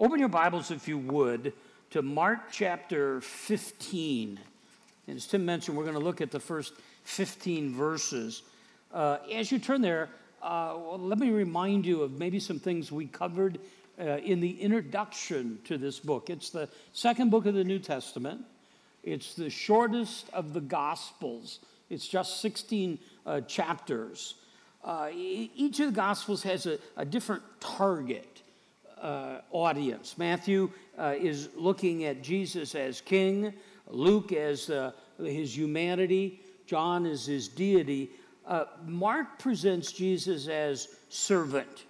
Open your Bibles, if you would, to Mark chapter 15. And as Tim mentioned, we're going to look at the first 15 verses. Uh, as you turn there, uh, well, let me remind you of maybe some things we covered uh, in the introduction to this book. It's the second book of the New Testament, it's the shortest of the Gospels, it's just 16 uh, chapters. Uh, each of the Gospels has a, a different target uh, audience. Matthew uh, is looking at Jesus as king, Luke as uh, his humanity, John as his deity. Uh, Mark presents Jesus as servant.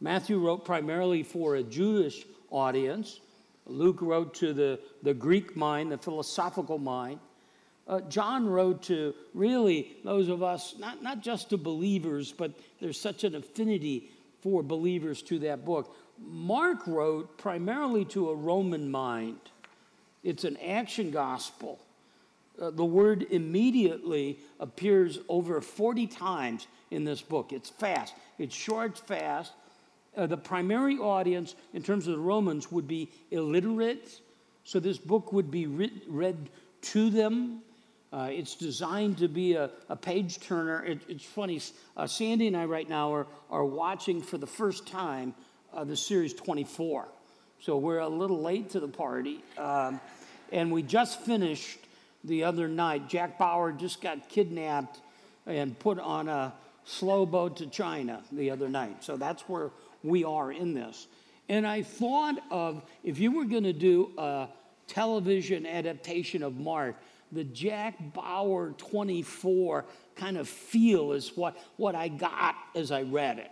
Matthew wrote primarily for a Jewish audience. Luke wrote to the, the Greek mind, the philosophical mind. Uh, John wrote to really those of us, not, not just to believers, but there's such an affinity for believers to that book. Mark wrote primarily to a Roman mind. It's an action gospel. Uh, the word immediately appears over 40 times in this book. It's fast, it's short, fast. Uh, the primary audience, in terms of the Romans, would be illiterate, so this book would be read to them. Uh, it's designed to be a, a page turner. It, it's funny, uh, Sandy and I right now are, are watching for the first time uh, the series 24. So we're a little late to the party. Um, and we just finished the other night. Jack Bauer just got kidnapped and put on a slow boat to China the other night. So that's where we are in this. And I thought of if you were going to do a television adaptation of Mark, the Jack Bauer 24 kind of feel is what, what I got as I read it.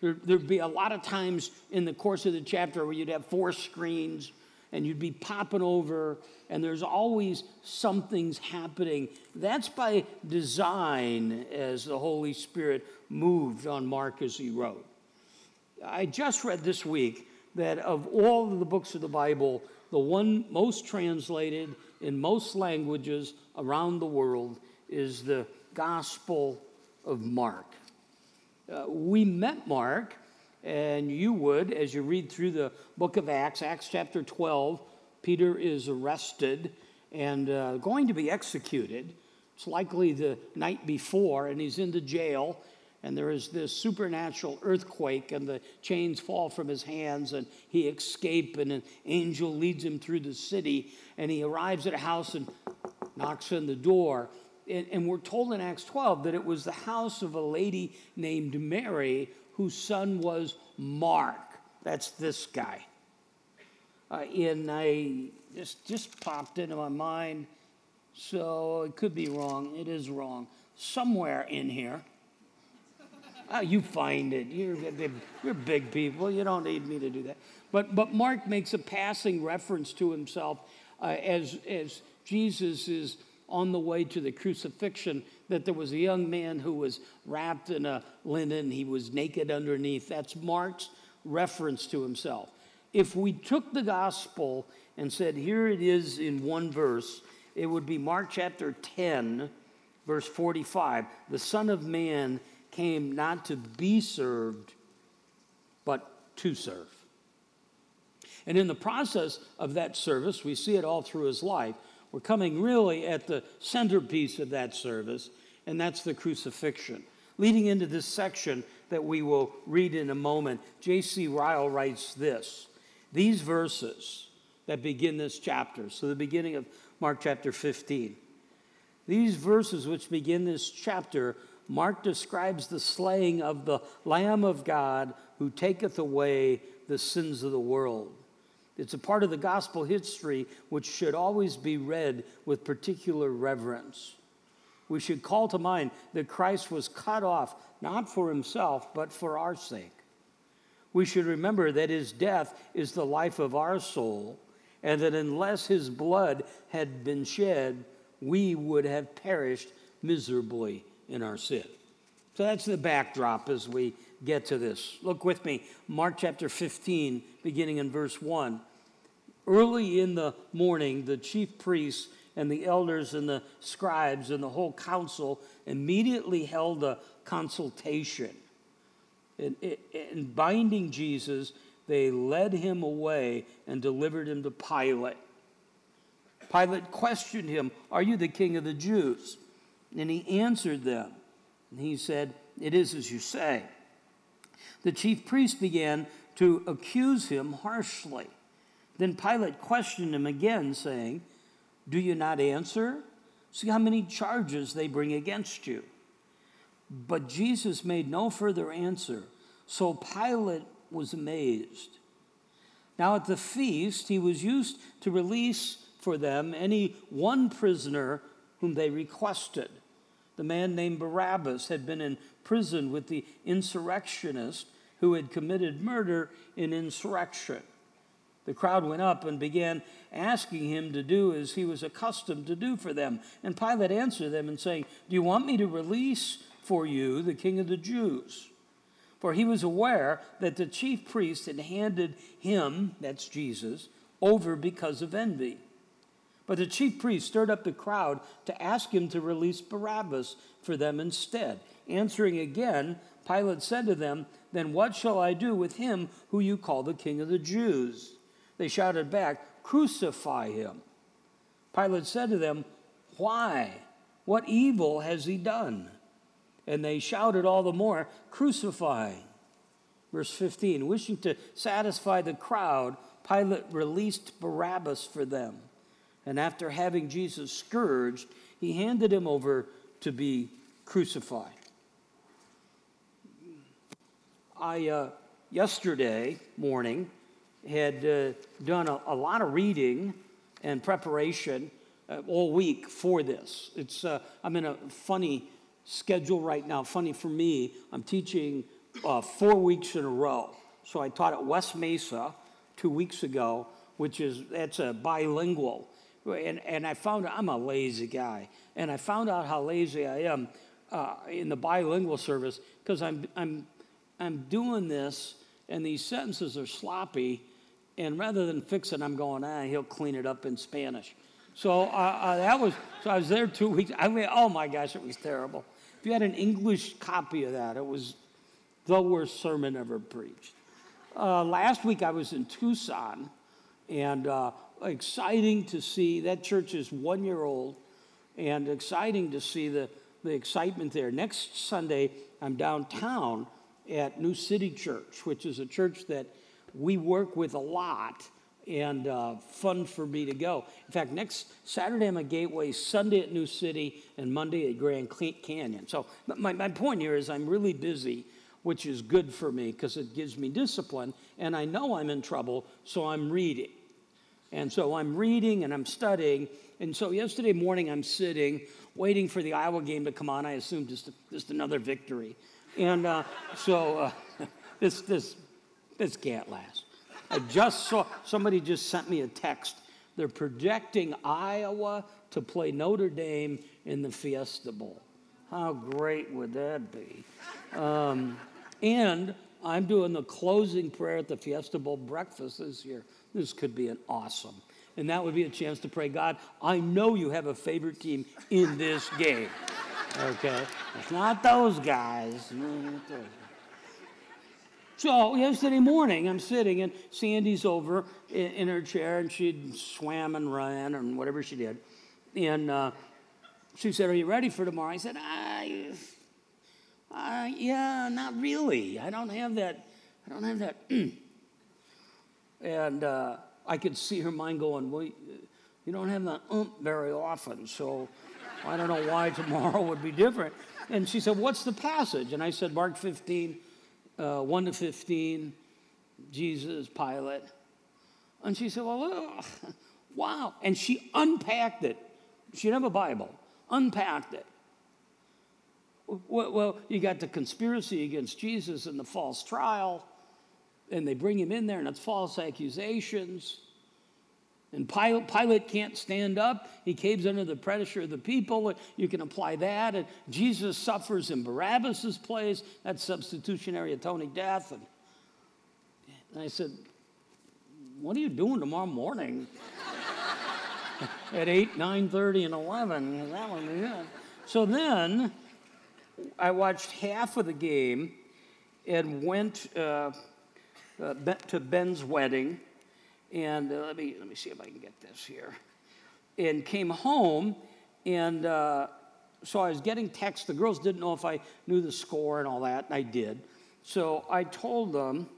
There, there'd be a lot of times in the course of the chapter where you'd have four screens and you'd be popping over, and there's always something's happening. That's by design as the Holy Spirit moved on Mark as he wrote. I just read this week that of all of the books of the Bible, the one most translated in most languages around the world is the Gospel of Mark. Uh, we met Mark, and you would, as you read through the book of Acts, Acts chapter 12, Peter is arrested and uh, going to be executed. It's likely the night before, and he's in the jail and there is this supernatural earthquake, and the chains fall from his hands, and he escapes, and an angel leads him through the city, and he arrives at a house and knocks on the door. And, and we're told in Acts 12 that it was the house of a lady named Mary whose son was Mark. That's this guy. Uh, and I just, just popped into my mind, so it could be wrong. It is wrong. Somewhere in here Oh, you find it. You're, you're big people. You don't need me to do that. But, but Mark makes a passing reference to himself uh, as, as Jesus is on the way to the crucifixion that there was a young man who was wrapped in a linen. He was naked underneath. That's Mark's reference to himself. If we took the gospel and said, here it is in one verse, it would be Mark chapter 10, verse 45. The Son of Man came not to be served, but to serve. And in the process of that service, we see it all through his life. We're coming really at the centerpiece of that service, and that's the crucifixion. Leading into this section that we will read in a moment, J.C. Ryle writes this These verses that begin this chapter, so the beginning of Mark chapter 15, these verses which begin this chapter Mark describes the slaying of the Lamb of God who taketh away the sins of the world. It's a part of the gospel history which should always be read with particular reverence. We should call to mind that Christ was cut off not for himself, but for our sake. We should remember that his death is the life of our soul, and that unless his blood had been shed, we would have perished miserably in our sin. So that's the backdrop as we get to this. Look with me, Mark chapter 15, beginning in verse 1. Early in the morning, the chief priests and the elders and the scribes and the whole council immediately held a consultation. In, in binding Jesus, they led him away and delivered him to Pilate. Pilate questioned him, Are you the king of the Jews? And he answered them. And he said, It is as you say. The chief priest began to accuse him harshly. Then Pilate questioned him again, saying, Do you not answer? See how many charges they bring against you. But Jesus made no further answer. So Pilate was amazed. Now at the feast, he was used to release for them any one prisoner whom they requested. The man named Barabbas had been in prison with the insurrectionist who had committed murder in insurrection. The crowd went up and began asking him to do as he was accustomed to do for them. And Pilate answered them and saying, Do you want me to release for you the king of the Jews? For he was aware that the chief priest had handed him, that's Jesus, over because of envy. But the chief priest stirred up the crowd to ask him to release Barabbas for them instead. Answering again, Pilate said to them, Then what shall I do with him who you call the king of the Jews? They shouted back, Crucify him. Pilate said to them, Why? What evil has he done? And they shouted all the more, Crucify. Verse 15 Wishing to satisfy the crowd, Pilate released Barabbas for them. And after having Jesus scourged, he handed him over to be crucified. I, uh, yesterday morning, had uh, done a, a, lot of reading and preparation uh, all week for this. It's, uh, I'm in a funny schedule right now. Funny for me, I'm teaching uh, four weeks in a row. So I taught at West Mesa two weeks ago, which is, that's a bilingual. And, and I found I'm a lazy guy. And I found out how lazy I am uh, in the bilingual service because I'm, I'm, I'm doing this and these sentences are sloppy. And rather than fix it, I'm going, ah, he'll clean it up in Spanish. So uh, uh, that was, so I was there two weeks. I mean, oh my gosh, it was terrible. If you had an English copy of that, it was the worst sermon ever preached. Uh, last week I was in Tucson, and uh, exciting to see that church is one year old and exciting to see the, the excitement there. Next Sunday, I'm downtown at New City Church, which is a church that we work with a lot and uh, fun for me to go. In fact, next Saturday I'm at Gateway, Sunday at New City, and Monday at Grand Canyon. So my, my point here is I'm really busy, which is good for me because it gives me discipline, and I know I'm in trouble, so I'm reading. And so I'm reading and I'm studying. And so yesterday morning I'm sitting, waiting for the Iowa game to come on. I assumed just, just another victory. And uh, so uh, this, this, this can't last. I just saw, somebody just sent me a text. They're projecting Iowa to play Notre Dame in the Fiesta Bowl. How great would that be? Um, and I'm doing the closing prayer at the Fiesta Bowl breakfast this year. This could be an awesome. And that would be a chance to pray, God, I know you have a favorite team in this game. Okay? It's not those guys. So yesterday morning, I'm sitting and Sandy's over in, in her chair and she'd swam and ran and whatever she did. And uh, she said, Are you ready for tomorrow? I said, I, uh, Yeah, not really. I don't have that. I don't have that. and uh, I could see her mind going, Well, you don't have that ump very often, so I don't know why tomorrow would be different. And she said, What's the passage? And I said, Mark 15, uh, 1 to 15, Jesus, Pilate. And she said, Well, wow. And she unpacked it. She didn't have a Bible, unpacked it. Well, you got the conspiracy against Jesus and the false trial, and they bring him in there, and it's false accusations. And Pilate, Pilate, can't stand up. He caves under the pressure of the people. You can apply that. And Jesus suffers in Barabbas' place. That's substitutionary atoning death. And, and I said, What are you doing tomorrow morning? At 8, 9 30, and 11. That one, yeah. So then I watched half of the game and went. Uh, uh, to Ben's wedding, and uh, let me let me see if I can get this here. And came home, and uh, so I was getting texts. The girls didn't know if I knew the score and all that, and I did. So I told them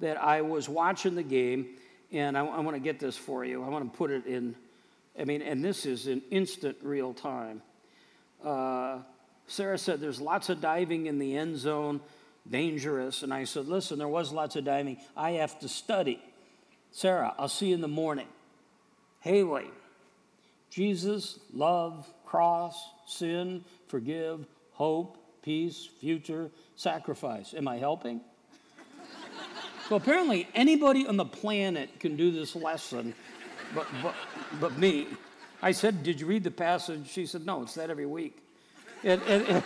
that I was watching the game, and I, I want to get this for you. I want to put it in. I mean, and this is in instant real time. Uh, Sarah said, There's lots of diving in the end zone, dangerous. And I said, Listen, there was lots of diving. I have to study. Sarah, I'll see you in the morning. Haley, Jesus, love, cross, sin, forgive, hope, peace, future, sacrifice. Am I helping? so apparently, anybody on the planet can do this lesson, but, but, but me. I said, Did you read the passage? She said, No, it's that every week. It, it,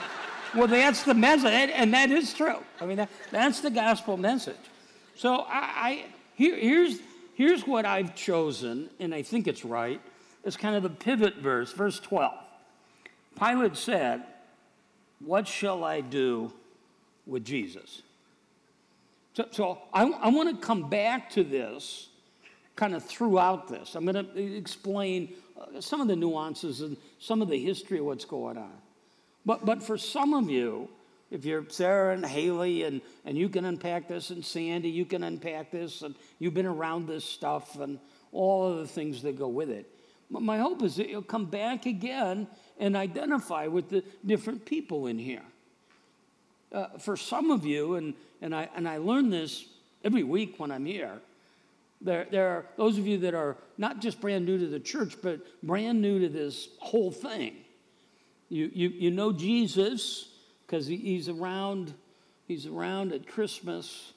well, that's the message, and that is true. I mean, that, that's the gospel message. So I, I here, here's, here's what I've chosen, and I think it's right. It's kind of the pivot verse, verse 12. Pilate said, What shall I do with Jesus? So, so I, I want to come back to this kind of throughout this. I'm going to explain uh, some of the nuances and some of the history of what's going on. But, but for some of you, if you're Sarah and Haley and, and you can unpack this, and Sandy, you can unpack this, and you've been around this stuff and all of the things that go with it. But my hope is that you'll come back again and identify with the different people in here. Uh, for some of you, and, and, I, and I learn this every week when I'm here, there, there are those of you that are not just brand new to the church, but brand new to this whole thing. You, you, you know Jesus because he, he's around. He's around at Christmas,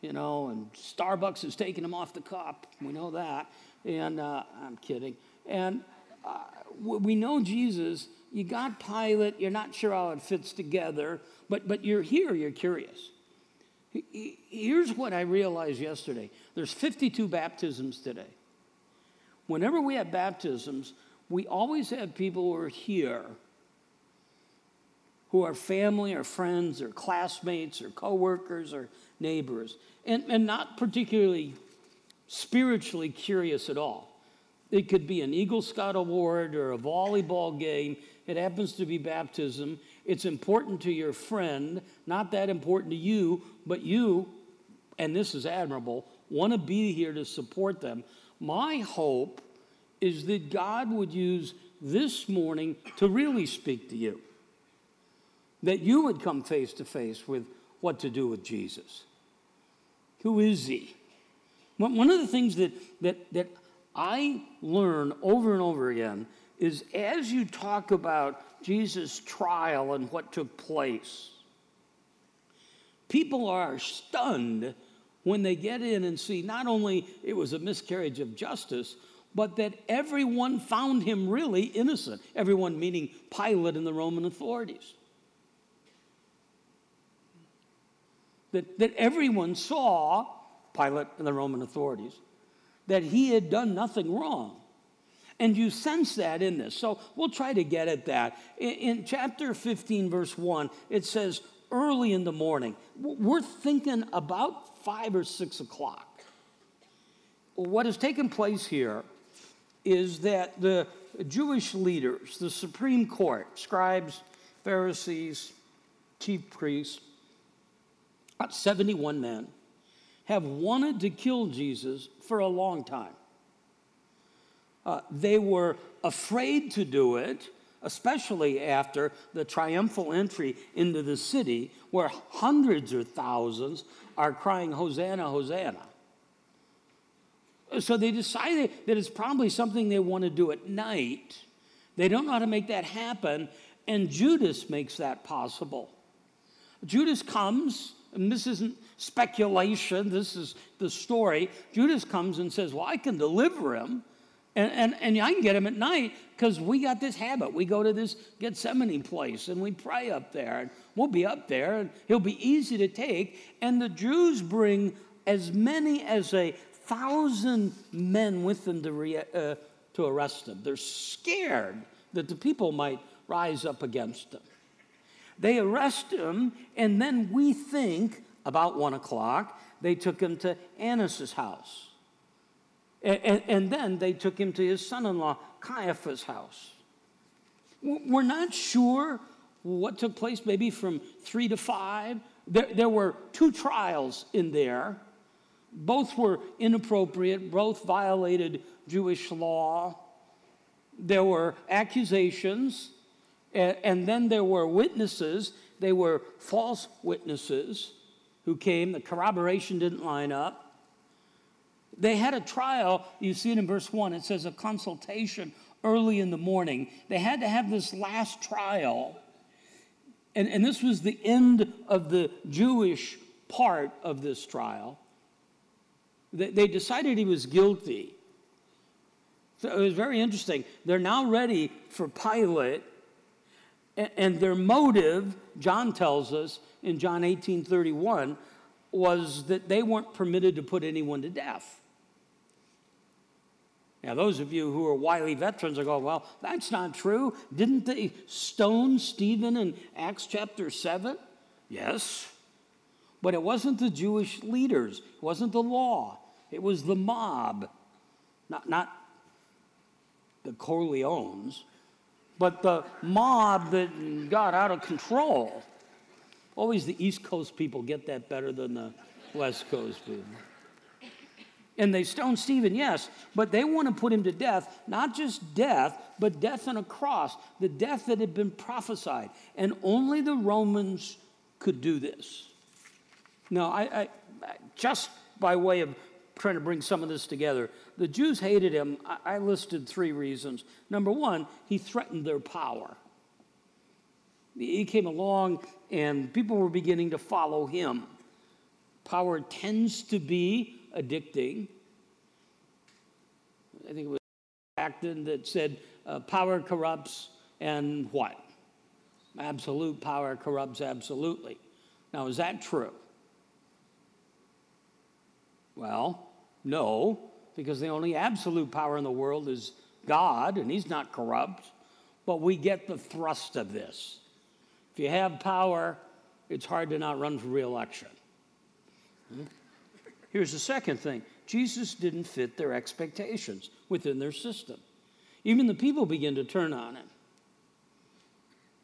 you know, and Starbucks is taking him off the cup. We know that. And uh, I'm kidding. And uh, we know Jesus. You got Pilate. You're not sure how it fits together, but but you're here. You're curious. Here's what I realized yesterday. There's 52 baptisms today. Whenever we have baptisms, we always have people who are here who are family or friends or classmates or coworkers or neighbors, and, and not particularly spiritually curious at all. It could be an Eagle Scout award or a volleyball game. It happens to be baptism. It's important to your friend, not that important to you, but you, and this is admirable, want to be here to support them. My hope is that God would use this morning to really speak to you that you would come face to face with what to do with Jesus. Who is he? One of the things that, that, that I learn over and over again is as you talk about Jesus' trial and what took place, people are stunned when they get in and see not only it was a miscarriage of justice, but that everyone found him really innocent. Everyone meaning Pilate and the Roman authorities. That, that everyone saw, Pilate and the Roman authorities, that he had done nothing wrong. And you sense that in this. So we'll try to get at that. In, in, chapter 15, verse 1, it says, early in the morning. We're thinking about five or six o'clock. What has taken place here is that the Jewish leaders, the Supreme Court, scribes, Pharisees, chief priests, about 71 men, have wanted to kill Jesus for a long time. Uh, they were afraid to do it, especially after the triumphal entry into the city, where hundreds or thousands are crying, Hosanna, Hosanna. So they decided that it's probably something they want to do at night. They don't know how to make that happen, and Judas makes that possible. Judas comes and this isn't speculation, this is the story. Judas comes and says, Well, I can deliver him. And, and, and I can get him at night because we got this habit. We go to this Gethsemane place and we pray up there. And we'll be up there and he'll be easy to take. And the Jews bring as many as a thousand men with them to, re, uh, to arrest him. They're scared that the people might rise up against him. They arrest him, and then we think about one o'clock, they took him to Annas' house. And, and, and then they took him to his son in law, Caiaphas' house. We're not sure what took place, maybe from three to five. There, there were two trials in there. Both were inappropriate, both violated Jewish law. There were accusations, and, and then there were witnesses. They were false witnesses who came. The corroboration didn't line up. They had a trial. You see it in verse 1. It says a consultation early in the morning. They had to have this last trial. And, and this was the end of the Jewish part of this trial. They, they decided he was guilty. So it was very interesting. They're now ready for Pilate, and, their motive, John tells us in John 18 31, was that they weren't permitted to put anyone to death. Now, those of you who are wily veterans are going, well, that's not true. Didn't they stone Stephen in Acts chapter 7? Yes. But it wasn't the Jewish leaders, it wasn't the law, it was the mob. Not, not the Corleones, but the mob that got out of control. Always the East Coast people get that better than the West Coast people. And they stone Stephen, yes, but they want to put him to death, not just death, but death on a cross, the death that had been prophesied. And only the Romans could do this. Now, I, I just by way of trying to bring some of this together, the Jews hated him. I, listed three reasons. Number one, he threatened their power. He came along and people were beginning to follow him. Power tends to be addicting. I think it was Acton that said uh, power corrupts and what? Absolute power corrupts absolutely. Now, is that true? Well, no, because the only absolute power in the world is God, and He's not corrupt. But we get the thrust of this. If you have power, it's hard to not run for reelection. Hmm? Here's the second thing Jesus didn't fit their expectations within their system. Even the people begin to turn on him.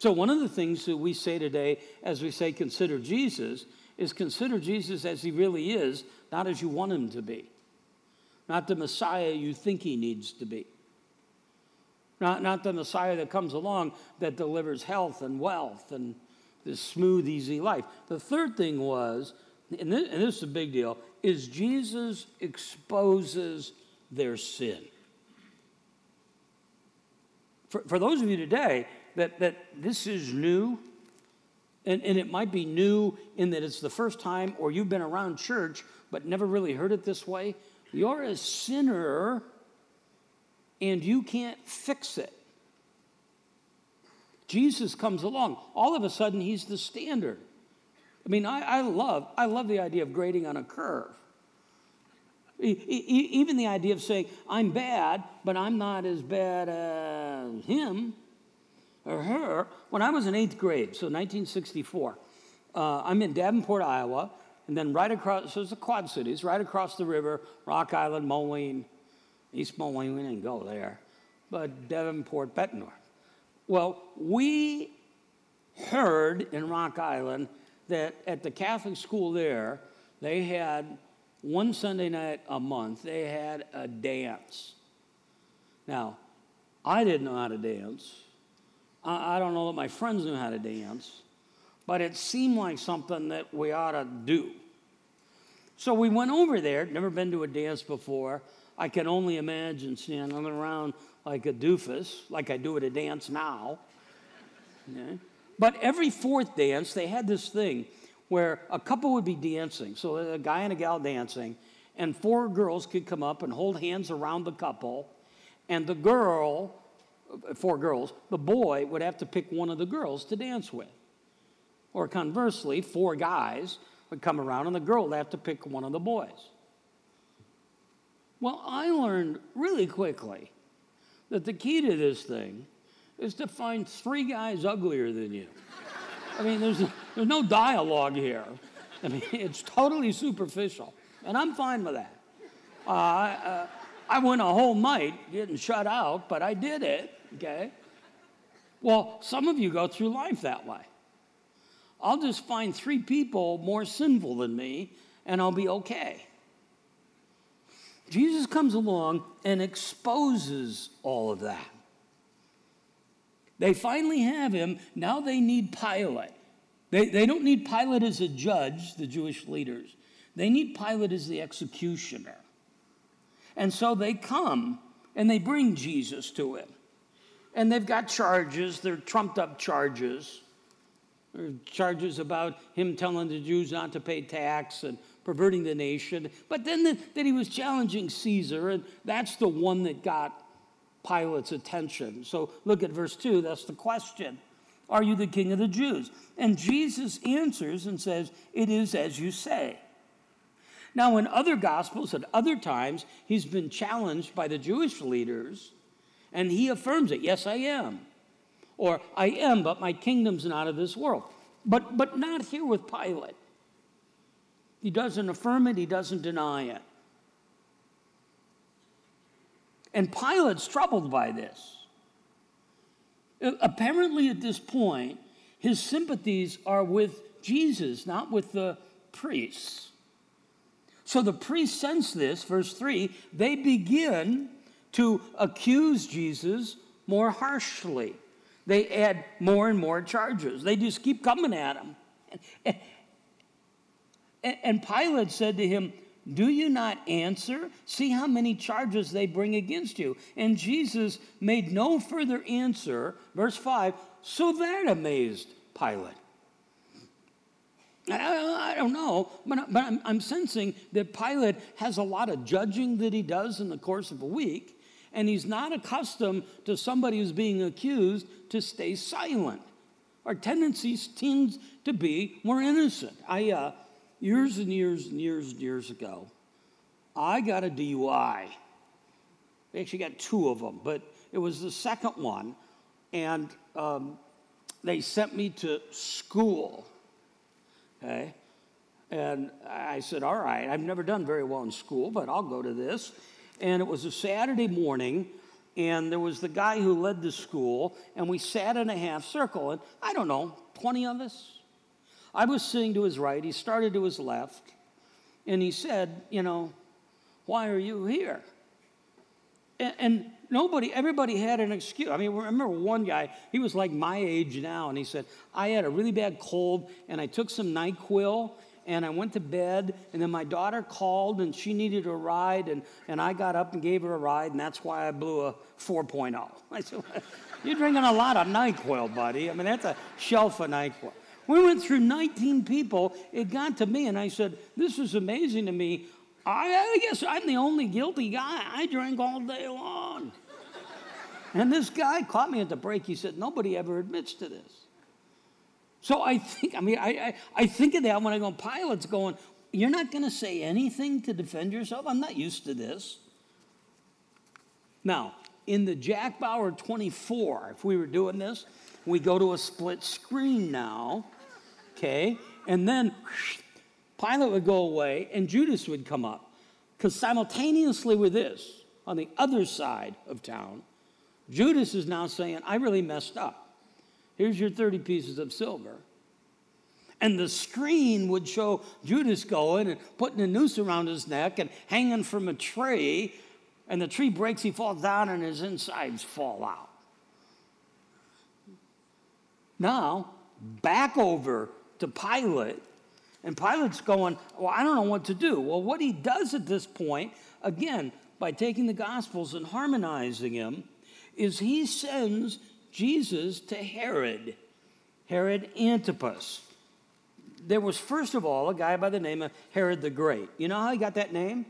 So, one of the things that we say today as we say consider Jesus is consider Jesus as he really is, not as you want him to be, not the Messiah you think he needs to be. Not, not the Messiah that comes along that delivers health and wealth and this smooth, easy life. The third thing was, and this, and this is a big deal, is Jesus exposes their sin. For, for those of you today that, that this is new, and, and it might be new in that it's the first time, or you've been around church but never really heard it this way, you're a sinner and you can't fix it. Jesus comes along. All of a sudden, he's the standard. I mean, I, I, love, I love the idea of grading on a curve. Even the idea of saying, I'm bad, but I'm not as bad as him or her. When I was in eighth grade, so 1964, uh, I'm in Davenport, Iowa, and then right across, so it's the Quad Cities, right across the river, Rock Island, Moline, East Moline, we didn't go there, but Davenport, Bettendorf. Well, we heard in Rock Island that at the Catholic school there, they had one Sunday night a month, they had a dance. Now, I didn't know how to dance. I, I don't know that my friends knew how to dance, but it seemed like something that we ought to do. So we went over there, never been to a dance before. I can only imagine standing around like a doofus, like I do at a dance now. Okay? But every fourth dance, they had this thing where a couple would be dancing. So a guy and a gal dancing, and four girls could come up and hold hands around the couple, and the girl, uh, four girls, the boy would have to pick one of the girls to dance with. Or conversely, four guys would come around, and the girl would have to pick one of the boys. Well, I learned really quickly that the key to this thing is to find three guys uglier than you. I mean, there's, there's no dialogue here. I mean, it's totally superficial, and I'm fine with that. Uh, uh, I went a whole night getting shut out, but I did it, okay? Well, some of you go through life that way. I'll just find three people more sinful than me, and I'll be okay. Jesus comes along and exposes all of that. They finally have him. Now they need Pilate. They, they don't need Pilate as a judge, the Jewish leaders. They need Pilate as the executioner. And so they come and they bring Jesus to him. And they've got charges, they're trumped up charges. Charges about him telling the Jews not to pay tax and perverting the nation. But then the, that he was challenging Caesar, and that's the one that got Pilate's attention. So look at verse 2, that's the question. Are you the king of the Jews? And Jesus answers and says, It is as you say. Now, in other gospels, at other times, he's been challenged by the Jewish leaders, and he affirms it Yes, I am. Or, I am, but my kingdom's not of this world. But, but not here with Pilate. He doesn't affirm it, he doesn't deny it. And Pilate's troubled by this. Apparently, at this point, his sympathies are with Jesus, not with the priests. So the priests sense this, verse 3, they begin to accuse Jesus more harshly. They add more and more charges. They just keep coming at him. And Pilate said to him, Do you not answer? See how many charges they bring against you. And Jesus made no further answer. Verse 5 So that amazed Pilate. I, don't know, but, I'm sensing that Pilate has a lot of judging that he does in the course of a week, and he's not accustomed to somebody who's being accused to stay silent. Our tendencies tend to be more innocent. I, uh, years and years and years and years ago, I got a DUI. I actually got two of them, but it was the second one, and um, they sent me to school Okay? And I said, All right, I've never done very well in school, but I'll go to this. And it was a Saturday morning, and there was the guy who led the school, and we sat in a half circle, and I don't know, 20 of us? I was sitting to his right, he started to his left, and he said, You know, why are you here? And, and nobody, everybody had an excuse. I mean, remember one guy, he was like my age now, and he said, I had a really bad cold, and I took some NyQuil, and I went to bed, and then my daughter called, and she needed a ride, and, and I got up and gave her a ride, and that's why I blew a 4.0. I said, You're drinking a lot of NyQuil, buddy. I mean, that's a shelf of NyQuil. We went through 19 people. It got to me, and I said, This is amazing to me. I, guess I'm the only guilty guy. I drank all day long. and this guy caught me at the break. He said, Nobody ever admits to this. So I think, I mean, I, I, I think of that when I go, Pilate's going, You're not going to say anything to defend yourself? I'm not used to this. Now, in the Jack Bauer 24, if we were doing this, we go to a split screen now, okay? And then Pilate would go away and Judas would come up. Because simultaneously with this, on the other side of town, Judas is now saying, I really messed up. Here's your 30 pieces of silver. And the screen would show Judas going and putting a noose around his neck and hanging from a tree. And the tree breaks, he falls down, and his insides fall out. Now, back over to Pilate and Pilate's going, Well, I don't know what to do. Well, what he does at this point, again, by taking the Gospels and harmonizing them, is he sends Jesus to Herod, Herod Antipas. There was, first of all, a guy by the name of Herod the Great. You know how he got that name?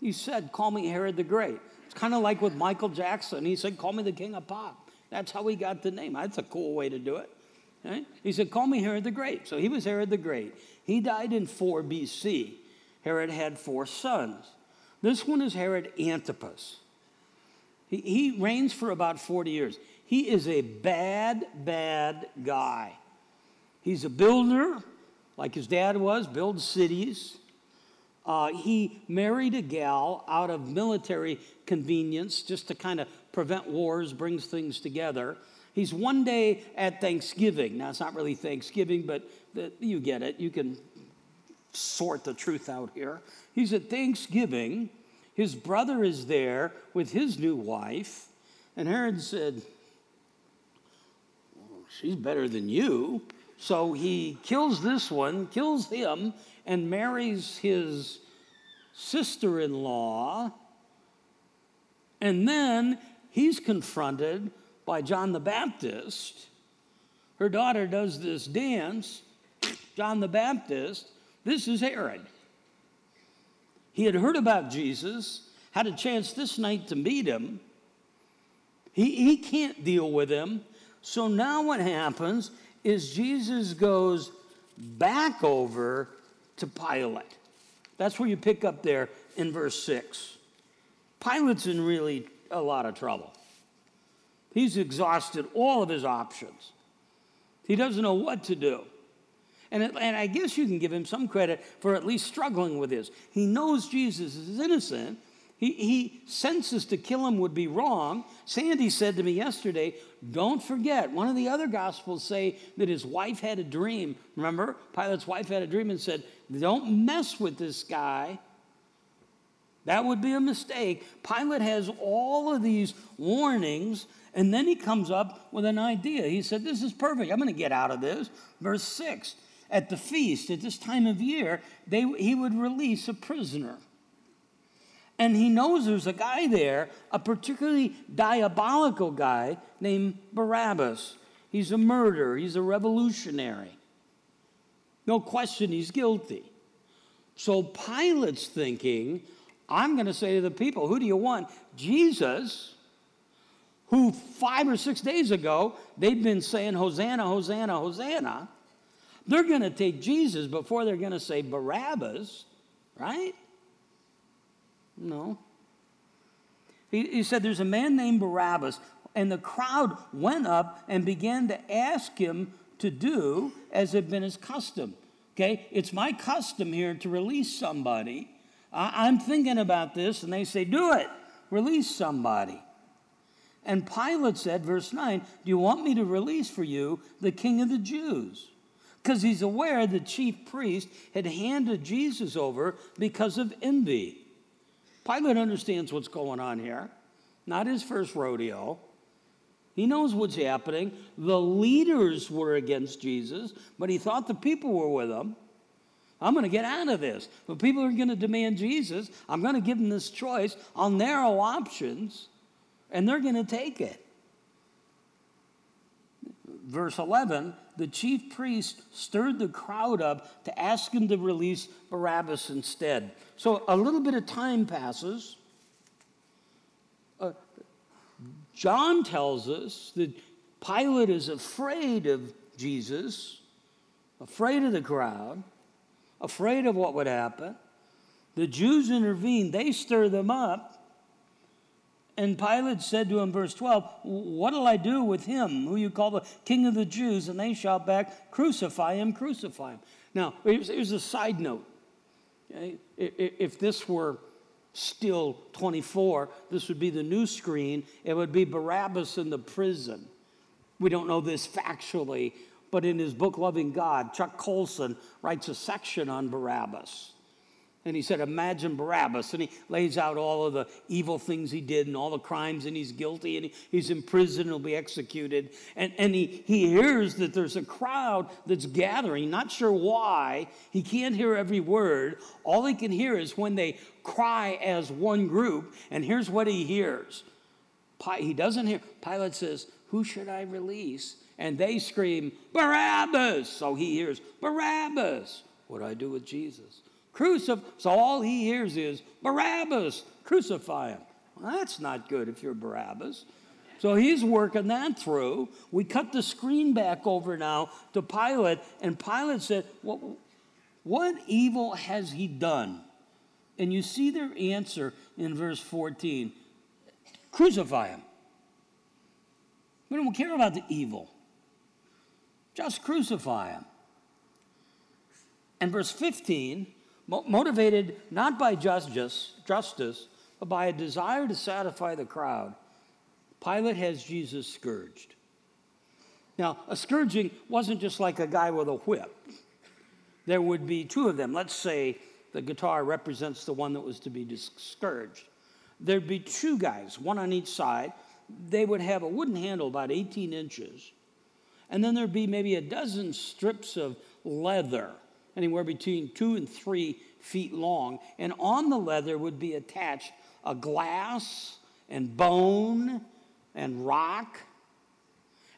He said, Call me Herod the Great. It's kind of like with Michael Jackson. He said, Call me the king of pop. That's how he got the name. That's a cool way to do it. Right? He said, Call me Herod the Great. So he was Herod the Great. He died in 4 BC. Herod had four sons. This one is Herod Antipas. He, he reigns for about 40 years. He is a bad, bad guy. He's a builder, like his dad was, builds cities. Uh, he married a gal out of military convenience just to kind of prevent wars, brings things together. He's one day at Thanksgiving. Now, it's not really Thanksgiving, but the, you get it. You can sort the truth out here. He's at Thanksgiving. His brother is there with his new wife. And Herod said, She's better than you. So he kills this one, kills him, and marries his sister in law. And then he's confronted by John the Baptist. Her daughter does this dance. John the Baptist, this is Herod. He had heard about Jesus, had a chance this night to meet him. He, he can't deal with him. So now what happens is Jesus goes back over to Pilate. That's where you pick up there in verse 6. Pilate's in really a lot of trouble. He's exhausted all of his options. He doesn't know what to do. And, it, and I guess you can give him some credit for at least struggling with this. He knows Jesus is innocent. He, he senses to kill him would be wrong. Sandy said to me yesterday, don't forget, one of the other gospels say that his wife had a dream. Remember, Pilate's wife had a dream and said, don't mess with this guy. That would be a mistake. Pilate has all of these warnings, and then he comes up with an idea. He said, This is perfect. I'm going to get out of this. Verse 6 At the feast, at this time of year, they, he would release a prisoner. And he knows there's a guy there, a particularly diabolical guy named Barabbas. He's a murderer, he's a revolutionary. No question he's guilty. So Pilate's thinking, I'm going to say to the people, who do you want? Jesus, who five or six days ago they've been saying, Hosanna, Hosanna, Hosanna. They're going to take Jesus before they're going to say Barabbas, right? No. He, he said, There's a man named Barabbas, and the crowd went up and began to ask him to do as had been his custom. Okay, it's my custom here to release somebody. I, I'm thinking about this, and they say, Do it, release somebody. And Pilate said, verse 9, Do you want me to release for you the king of the Jews? Because he's aware the chief priest had handed Jesus over because of envy. Pilate understands what's going on here, not his first rodeo. He knows what's happening. The leaders were against Jesus, but he thought the people were with him. I'm going to get out of this. But people are going to demand Jesus. I'm going to give them this choice. I'll narrow options, and they're going to take it. Verse 11 the chief priest stirred the crowd up to ask him to release Barabbas instead. So a little bit of time passes. Uh, John tells us that Pilate is afraid of Jesus, afraid of the crowd, afraid of what would happen. The Jews intervene, they stir them up. And Pilate said to him, verse 12, What'll I do with him, who you call the king of the Jews? And they shout back, Crucify him, crucify him. Now, here's, here's a side note. If this were still 24, this would be the new screen. It would be Barabbas in the prison. We don't know this factually, but in his book, Loving God, Chuck Colson writes a section on Barabbas. And he said, Imagine Barabbas. And he lays out all of the evil things he did and all the crimes, and he's guilty, and he, he's in prison, and he'll be executed. And, and he, he hears that there's a crowd that's gathering, not sure why. He can't hear every word. All he can hear is when they cry as one group, and here's what he hears. He doesn't hear. Pilate says, Who should I release? And they scream, Barabbas! So he hears, Barabbas! What do I do with Jesus? Crucify. So all he hears is, Barabbas, crucify him. Well, that's not good if you're Barabbas. So he's working that through. We cut the screen back over now to Pilate, and Pilate said, What, what evil has he done? And you see their answer in verse 14 crucify him. We don't care about the evil, just crucify him. And verse 15, motivated not by justice, justice, but by a desire to satisfy the crowd, Pilate has Jesus scourged. Now, a scourging wasn't just like a guy with a whip. There would be two of them. Let's say the guitar represents the one that was to be scourged. There'd be two guys, one on each side. They would have a wooden handle about 18 inches. And then there'd be maybe a dozen strips of leather, anywhere between two and three feet long. And on the leather would be attached a glass and bone and rock.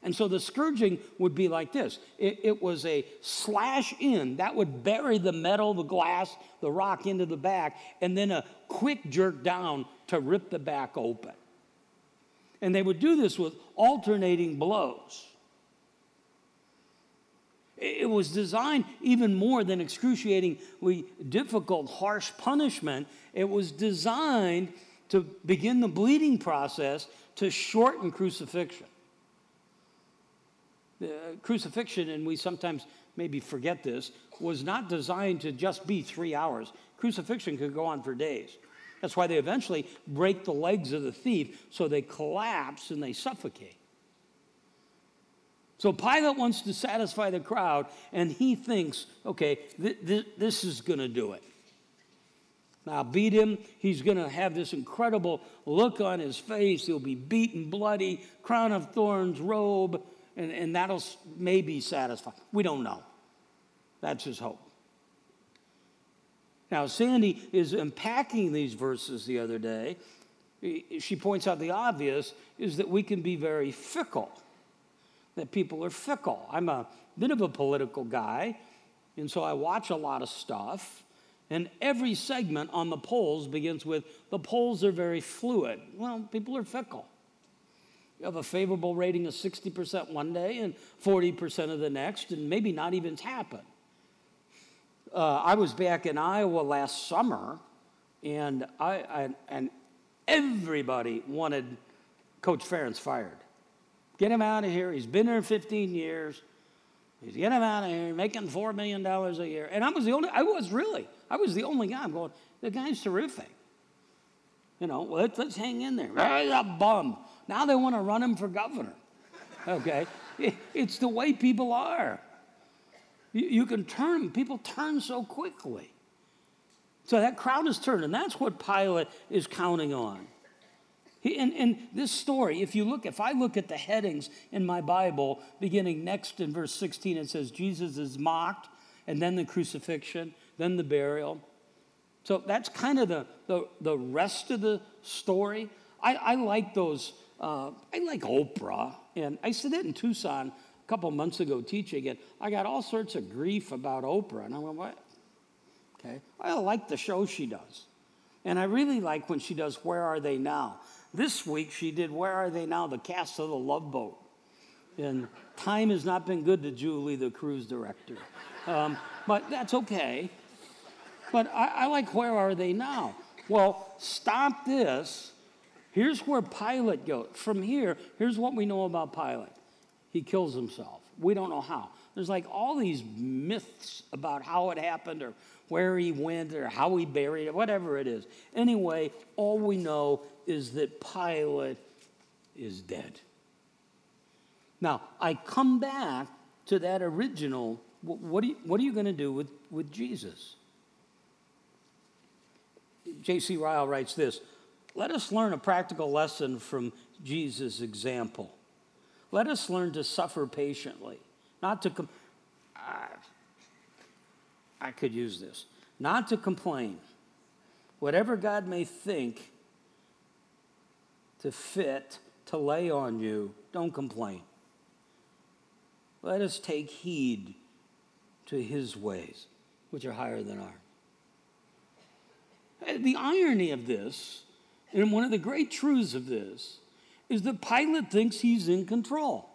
And so the scourging would be like this it, it, was a slash in that would bury the metal, the glass, the rock into the back, and then a quick jerk down to rip the back open. And they would do this with alternating blows. It was designed even more than excruciatingly difficult, harsh punishment. It was designed to begin the bleeding process to shorten crucifixion. The uh, crucifixion, and we sometimes maybe forget this, was not designed to just be three hours. Crucifixion could go on for days. That's why they eventually break the legs of the thief so they collapse and they suffocate. So Pilate wants to satisfy the crowd, and he thinks, okay, th- th- this is going to do it. Now, beat him. He's going to have this incredible look on his face. He'll be beaten, bloody, crown of thorns, robe, and, and that'll maybe satisfy. We don't know. That's his hope. Now, Sandy is unpacking these verses the other day. She points out the obvious is that we can be very fickle, that people are fickle. I'm a bit of a political guy, and so I watch a lot of stuff. And every segment on the polls begins with the polls are very fluid. Well, people are fickle. You have a favorable rating of 60% one day and 40% of the next, and maybe not even happen. Uh, I was back in Iowa last summer, and, I, I, and everybody wanted Coach Ferentz fired. Get him out of here. He's been there 15 years. He's get him out of here, making $4 million a year. And I was the only, I was really, I was the only guy. I'm going, the guy's terrific. You know, let's, let's hang in there. Ah, he's a bum. Now they want to run him for governor. Okay? it's the way people are. You, you can turn, people turn so quickly. So that crowd is turned, and that's what Pilate is counting on. And, this story, if you look, if I look at the headings in my Bible, beginning next in verse 16, it says Jesus is mocked, and then the crucifixion, then the burial. So that's kind of the, the, the rest of the story. I, I like those, uh, I like Oprah. And I said it in Tucson a couple months ago teaching it. I got all sorts of grief about Oprah. And I went, what? Okay. I like the show she does. And I really like when she does Where Are They Now? This week she did Where Are They Now? The cast of The Love Boat. And time has not been good to Julie, the cruise director. Um, but that's okay. But I, I like Where Are They Now? Well, stop this. Here's where Pilate goes. From here, here's what we know about Pilate he kills himself. We don't know how. There's like all these myths about how it happened or where he went or how he buried it, whatever it is. Anyway, all we know is that Pilate is dead. Now, I come back to that original what are you, what are you going to do with, with Jesus? J.C. Ryle writes this Let us learn a practical lesson from Jesus' example. Let us learn to suffer patiently, not to. Com- I, I could use this. Not to complain. Whatever God may think to fit to lay on you, don't complain. Let us take heed to his ways, which are higher than ours. The irony of this, and one of the great truths of this, is that Pilate thinks he's in control.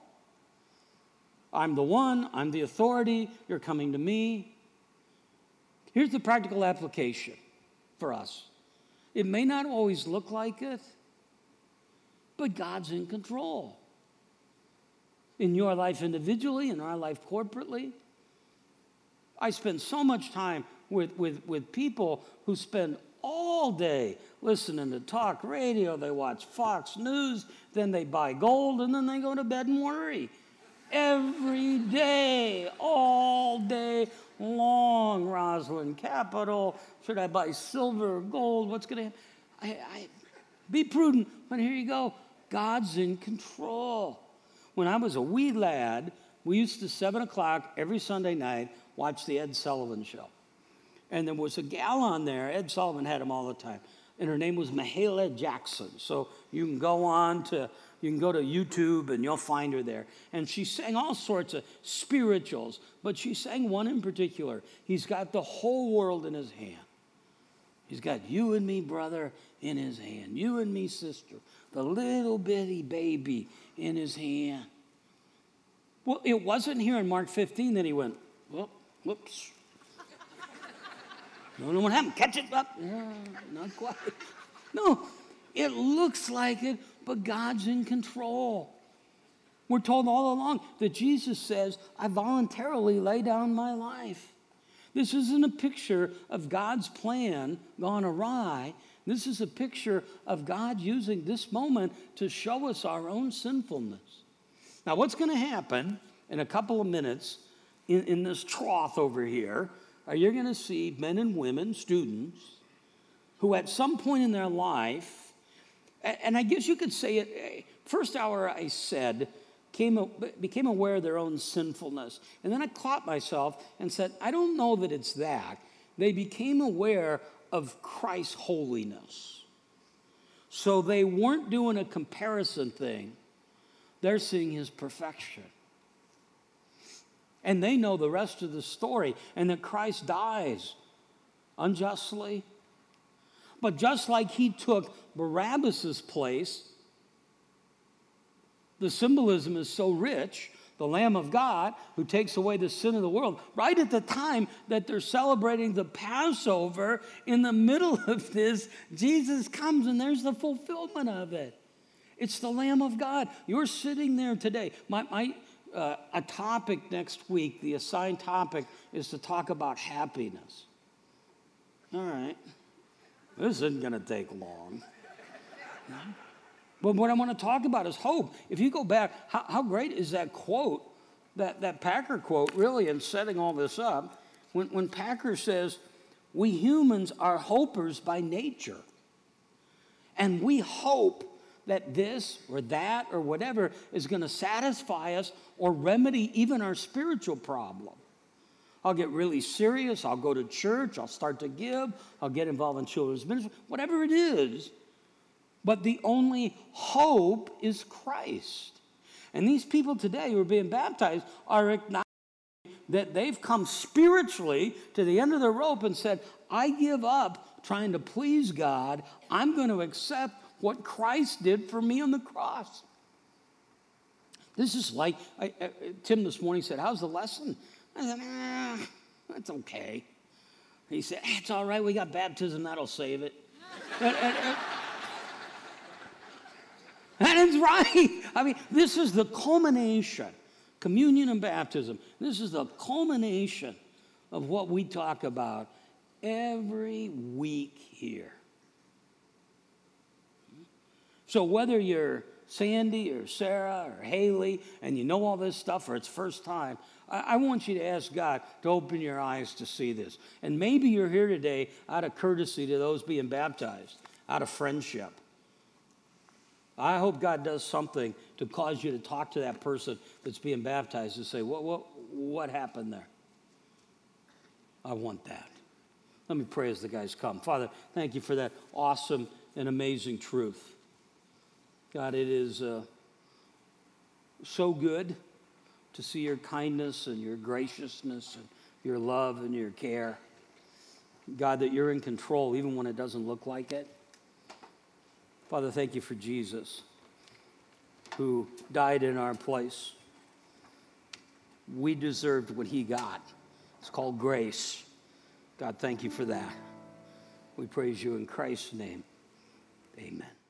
I'm the one, I'm the authority, you're coming to me. Here's the practical application for us it may not always look like it, but God's in control. In your life individually, in our life corporately. I spend so much time with, with, with people who spend all day listening to talk radio, they watch Fox News, then they buy gold, and then they go to bed and worry. Every day, all day long, Rosland Capital. Should I buy silver or gold? What's going to happen? I, I, be prudent, but here you go. God's in control. When I was a wee lad, we used to, 7 o'clock every Sunday night, watch the Ed Sullivan Show. And there was a gal on there, Ed Sullivan had him all the time, and her name was Mahalia Jackson. So you can go on to, you can go to YouTube and you'll find her there. And she sang all sorts of spirituals, but she sang one in particular. He's got the whole world in his hand. He's got you and me, brother, in his hand. You and me, sister. The little bitty baby in his hand. Well, it wasn't here in Mark 15 that he went, whoops. Don't know what happened. Catch it up. No, not quite. No, it looks like it, but God's in control. We're told all along that Jesus says, I voluntarily lay down my life. This isn't a picture of God's plan gone awry. This is a picture of God using this moment to show us our own sinfulness. Now, what's going to happen in a couple of minutes in, in this trough over here are you're going to see men and women, students, who at some point in their life, and I guess you could say it, first hour I said, came, became aware of their own sinfulness. And then I caught myself and said, I don't know that it's that. They became aware of Christ's holiness. So they weren't doing a comparison thing, they're seeing his perfection. And they know the rest of the story and that Christ dies unjustly. But just like he took Barabbas's place, the symbolism is so rich. The Lamb of God who takes away the sin of the world, right at the time that they're celebrating the Passover, in the middle of this, Jesus comes and there's the fulfillment of it. It's the Lamb of God. You're sitting there today. My, my, uh, a topic next week, the assigned topic is to talk about happiness. All right. This isn't going to take long. But what I want to talk about is hope. If you go back, how, how great is that quote, that, that Packer quote, really, in setting all this up? When, when Packer says, We humans are hopers by nature. And we hope that this or that or whatever is going to satisfy us or remedy even our spiritual problem. I'll get really serious. I'll go to church. I'll start to give. I'll get involved in children's ministry, whatever it is. But the only hope is Christ. And these people today who are being baptized are acknowledging that they've come spiritually to the end of the rope and said, I give up trying to please God. I'm going to accept what Christ did for me on the cross. This is like, I, I, Tim this morning said, How's the lesson? I said, ah, That's okay. He said, It's all right. We got baptism. That'll save it. and, and, and, and it's right. I mean, this is the culmination communion and baptism. This is the culmination of what we talk about every week here. So whether you're Sandy or Sarah or Haley and you know all this stuff or it's first time, I, want you to ask God to open your eyes to see this. And maybe you're here today out of courtesy to those being baptized, out of friendship. I hope God does something to cause you to talk to that person that's being baptized and say, what, what, what happened there? I want that. Let me pray as the guys come. Father, thank you for that awesome and amazing truth. God, it is uh, so good to see your kindness and your graciousness and your love and your care. God, that you're in control even when it doesn't look like it. Father, thank you for Jesus who died in our place. We deserved what he got. It's called grace. God, thank you for that. We praise you in Christ's name. Amen.